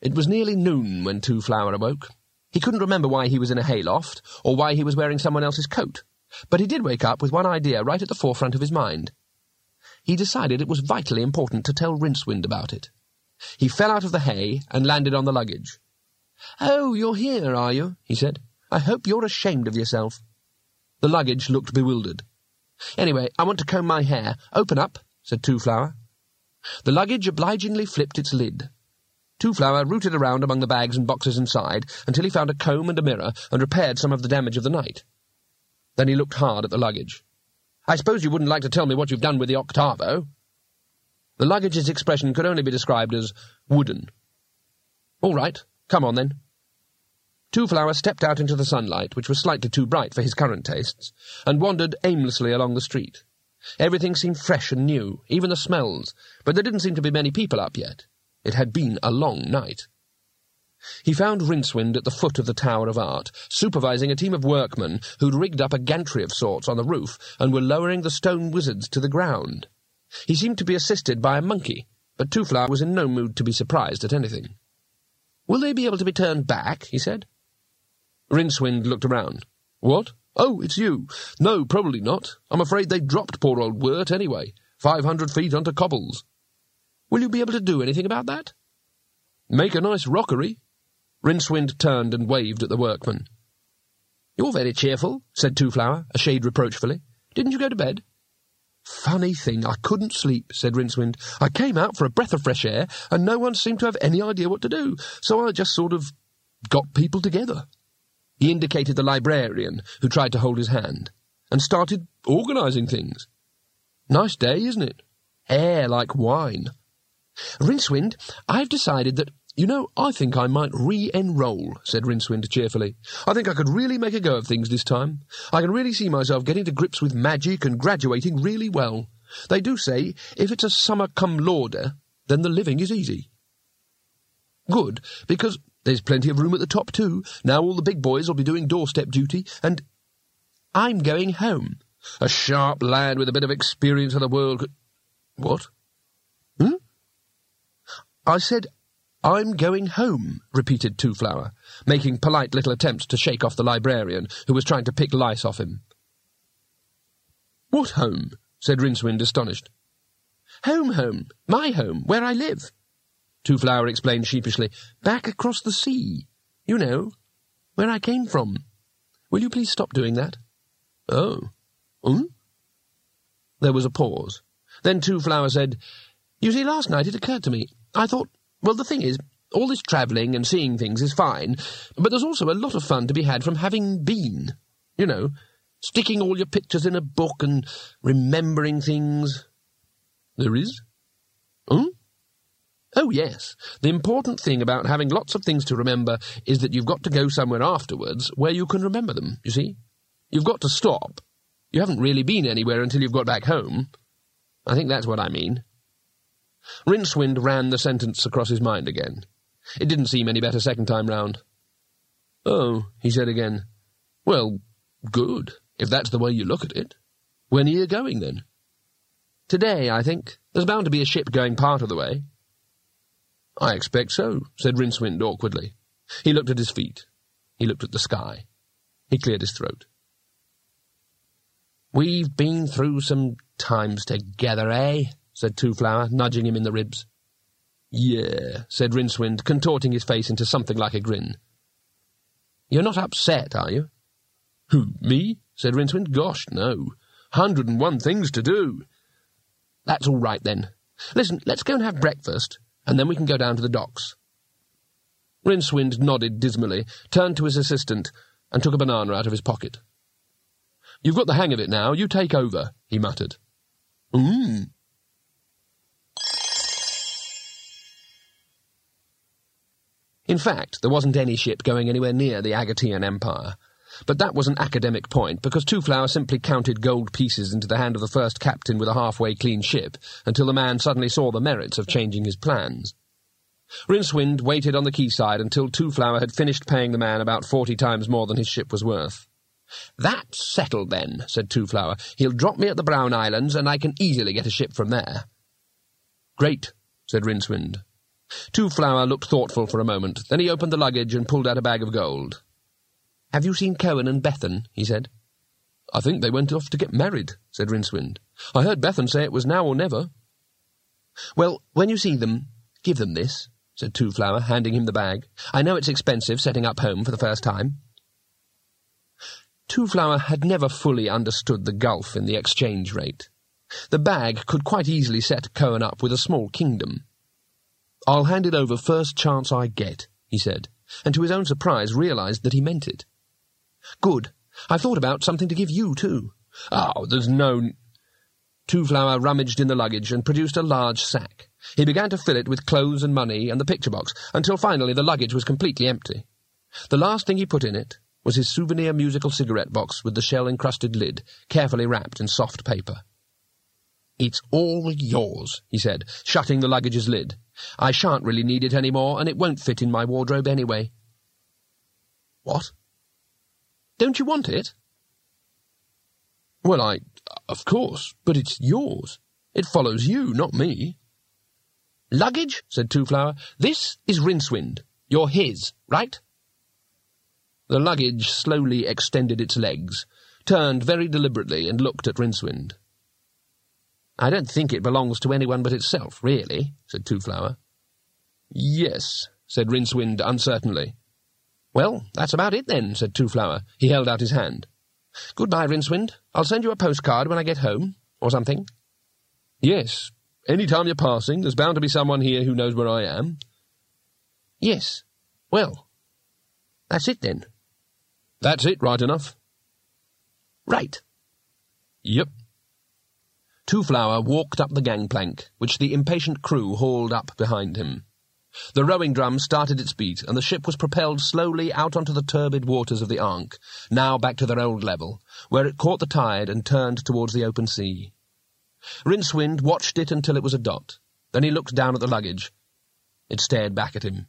S2: It was nearly noon when Twoflower awoke. He couldn't remember why he was in a hayloft, or why he was wearing someone else's coat, but he did wake up with one idea right at the forefront of his mind. He decided it was vitally important to tell Rincewind about it. He fell out of the hay and landed on the luggage. Oh, you're here, are you? he said. I hope you're ashamed of yourself. The luggage looked bewildered. Anyway, I want to comb my hair. Open up, said Twoflower. The luggage obligingly flipped its lid. Twoflower rooted around among the bags and boxes inside until he found a comb and a mirror and repaired some of the damage of the night. Then he looked hard at the luggage. I suppose you wouldn't like to tell me what you've done with the octavo? The luggage's expression could only be described as wooden. All right, come on then. Twoflower stepped out into the sunlight, which was slightly too bright for his current tastes, and wandered aimlessly along the street. Everything seemed fresh and new, even the smells, but there didn't seem to be many people up yet. It had been a long night. He found Rincewind at the foot of the Tower of Art, supervising a team of workmen who'd rigged up a gantry of sorts on the roof and were lowering the stone wizards to the ground. He seemed to be assisted by a monkey, but Twoflower was in no mood to be surprised at anything. Will they be able to be turned back? he said. Rincewind looked around. What? Oh, it's you. No, probably not. I'm afraid they dropped poor old Wert anyway. Five hundred feet onto cobbles. Will you be able to do anything about that? Make a nice rockery. Rincewind turned and waved at the workman. You're very cheerful, said Twoflower, a shade reproachfully. Didn't you go to bed? Funny thing, I couldn't sleep, said Rincewind. I came out for a breath of fresh air, and no one seemed to have any idea what to do, so I just sort of got people together. He indicated the librarian, who tried to hold his hand, and started organising things. Nice day, isn't it? Air like wine. Rincewind, I've decided that, you know, I think I might re-enroll, said Rincewind cheerfully. I think I could really make a go of things this time. I can really see myself getting to grips with magic and graduating really well. They do say, if it's a summer cum laude, then the living is easy. Good, because there's plenty of room at the top, too. Now all the big boys will be doing doorstep duty, and I'm going home. A sharp lad with a bit of experience of the world could... What? Hmm? I said, I'm going home, repeated Twoflower, making polite little attempts to shake off the librarian, who was trying to pick lice off him. What home? said Rincewind, astonished. Home, home. My home, where I live. Twoflower explained sheepishly. Back across the sea. You know, where I came from. Will you please stop doing that? Oh. Hmm? There was a pause. Then Twoflower said, You see, last night it occurred to me. I thought, well, the thing is, all this travelling and seeing things is fine, but there's also a lot of fun to be had from having been. You know, sticking all your pictures in a book and remembering things. There is? Hmm? Oh, yes. The important thing about having lots of things to remember is that you've got to go somewhere afterwards where you can remember them, you see? You've got to stop. You haven't really been anywhere until you've got back home. I think that's what I mean. Rincewind ran the sentence across his mind again. It didn't seem any better second time round. Oh, he said again. Well, good, if that's the way you look at it. When are you going, then? Today, I think. There's bound to be a ship going part of the way. I expect so, said Rincewind awkwardly. He looked at his feet. He looked at the sky. He cleared his throat. We've been through some times together, eh? Said Twoflower, nudging him in the ribs. Yeah, said Rincewind, contorting his face into something like a grin. You're not upset, are you? Who, me? said Rincewind. Gosh, no. Hundred and one things to do. That's all right, then. Listen, let's go and have breakfast and then we can go down to the docks. Rincewind nodded dismally, turned to his assistant, and took a banana out of his pocket. You've got the hang of it now. You take over, he muttered. Mmm. In fact, there wasn't any ship going anywhere near the Agatean Empire. But that was an academic point, because Twoflower simply counted gold pieces into the hand of the first captain with a halfway clean ship, until the man suddenly saw the merits of changing his plans. Rincewind waited on the quayside until Twoflower had finished paying the man about forty times more than his ship was worth. That's settled, then, said Twoflower. He'll drop me at the Brown Islands, and I can easily get a ship from there. Great, said Rincewind. Twoflower looked thoughtful for a moment. Then he opened the luggage and pulled out a bag of gold. Have you seen Cohen and Bethan? he said. I think they went off to get married, said Rincewind. I heard Bethan say it was now or never. Well, when you see them, give them this, said Twoflower, handing him the bag. I know it's expensive setting up home for the first time. Twoflower had never fully understood the gulf in the exchange rate. The bag could quite easily set Cohen up with a small kingdom. I'll hand it over first chance I get, he said, and to his own surprise realized that he meant it. Good. I've thought about something to give you, too. Oh, there's no... Twoflower rummaged in the luggage and produced a large sack. He began to fill it with clothes and money and the picture box, until finally the luggage was completely empty. The last thing he put in it was his souvenir musical cigarette box with the shell-encrusted lid, carefully wrapped in soft paper. It's all yours, he said, shutting the luggage's lid. I shan't really need it any more, and it won't fit in my wardrobe anyway.
S1: What?
S2: Don't you want it?
S1: Well, I... of course, but it's yours. It follows you, not me.
S2: Luggage, said Twoflower. This is Rincewind. You're his, right? The luggage slowly extended its legs, turned very deliberately, and looked at Rincewind. I don't think it belongs to anyone but itself, really, said Twoflower.
S1: Yes, said Rincewind uncertainly.
S2: Well, that's about it then, said Twoflower. He held out his hand. Goodbye, Rincewind. I'll send you a postcard when I get home, or something.
S1: Yes. Any time you're passing, there's bound to be someone here who knows where I am.
S2: Yes. Well, that's it then.
S1: That's it, right enough.
S2: Right.
S1: Yep.
S2: Twoflower walked up the gangplank, which the impatient crew hauled up behind him. The rowing drum started its beat, and the ship was propelled slowly out onto the turbid waters of the Ankh, now back to their old level, where it caught the tide and turned towards the open sea. Rincewind watched it until it was a dot. Then he looked down at the luggage. It stared back at him.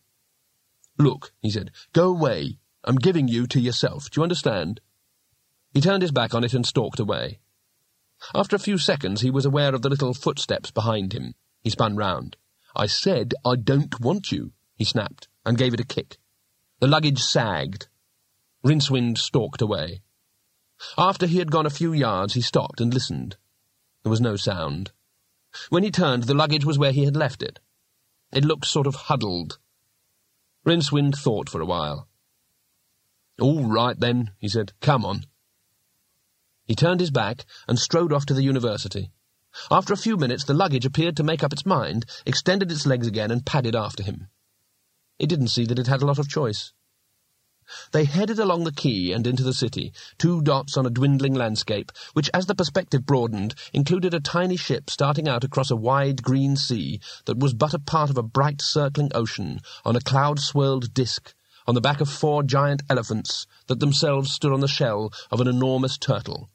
S1: Look, he said, go away. I'm giving you to yourself. Do you understand?
S2: He turned his back on it and stalked away. After a few seconds, he was aware of the little footsteps behind him. He spun round.
S1: I said I don't want you, he snapped, and gave it a kick.
S2: The luggage sagged. Rincewind stalked away. After he had gone a few yards, he stopped and listened. There was no sound. When he turned, the luggage was where he had left it. It looked sort of huddled. Rincewind thought for a while.
S1: All right, then, he said. Come on.
S2: He turned his back and strode off to the university. After a few minutes, the luggage appeared to make up its mind, extended its legs again, and padded after him. It didn't see that it had a lot of choice. They headed along the quay and into the city, two dots on a dwindling landscape, which, as the perspective broadened, included a tiny ship starting out across a wide green sea that was but a part of a bright circling ocean on a cloud-swirled disk on the back of four giant elephants that themselves stood on the shell of an enormous turtle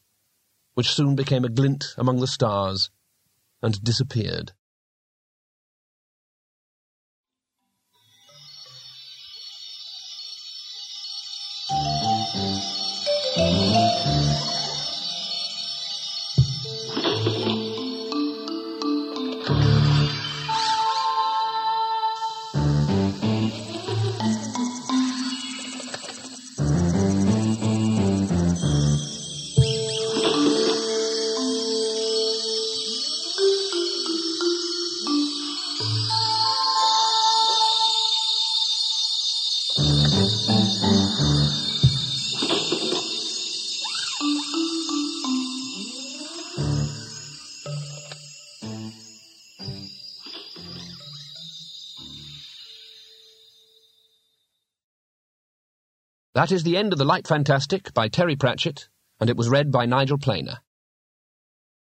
S2: which soon became a glint among the stars and disappeared. That is the end of The Light Fantastic by Terry Pratchett, and it was read by Nigel Planer.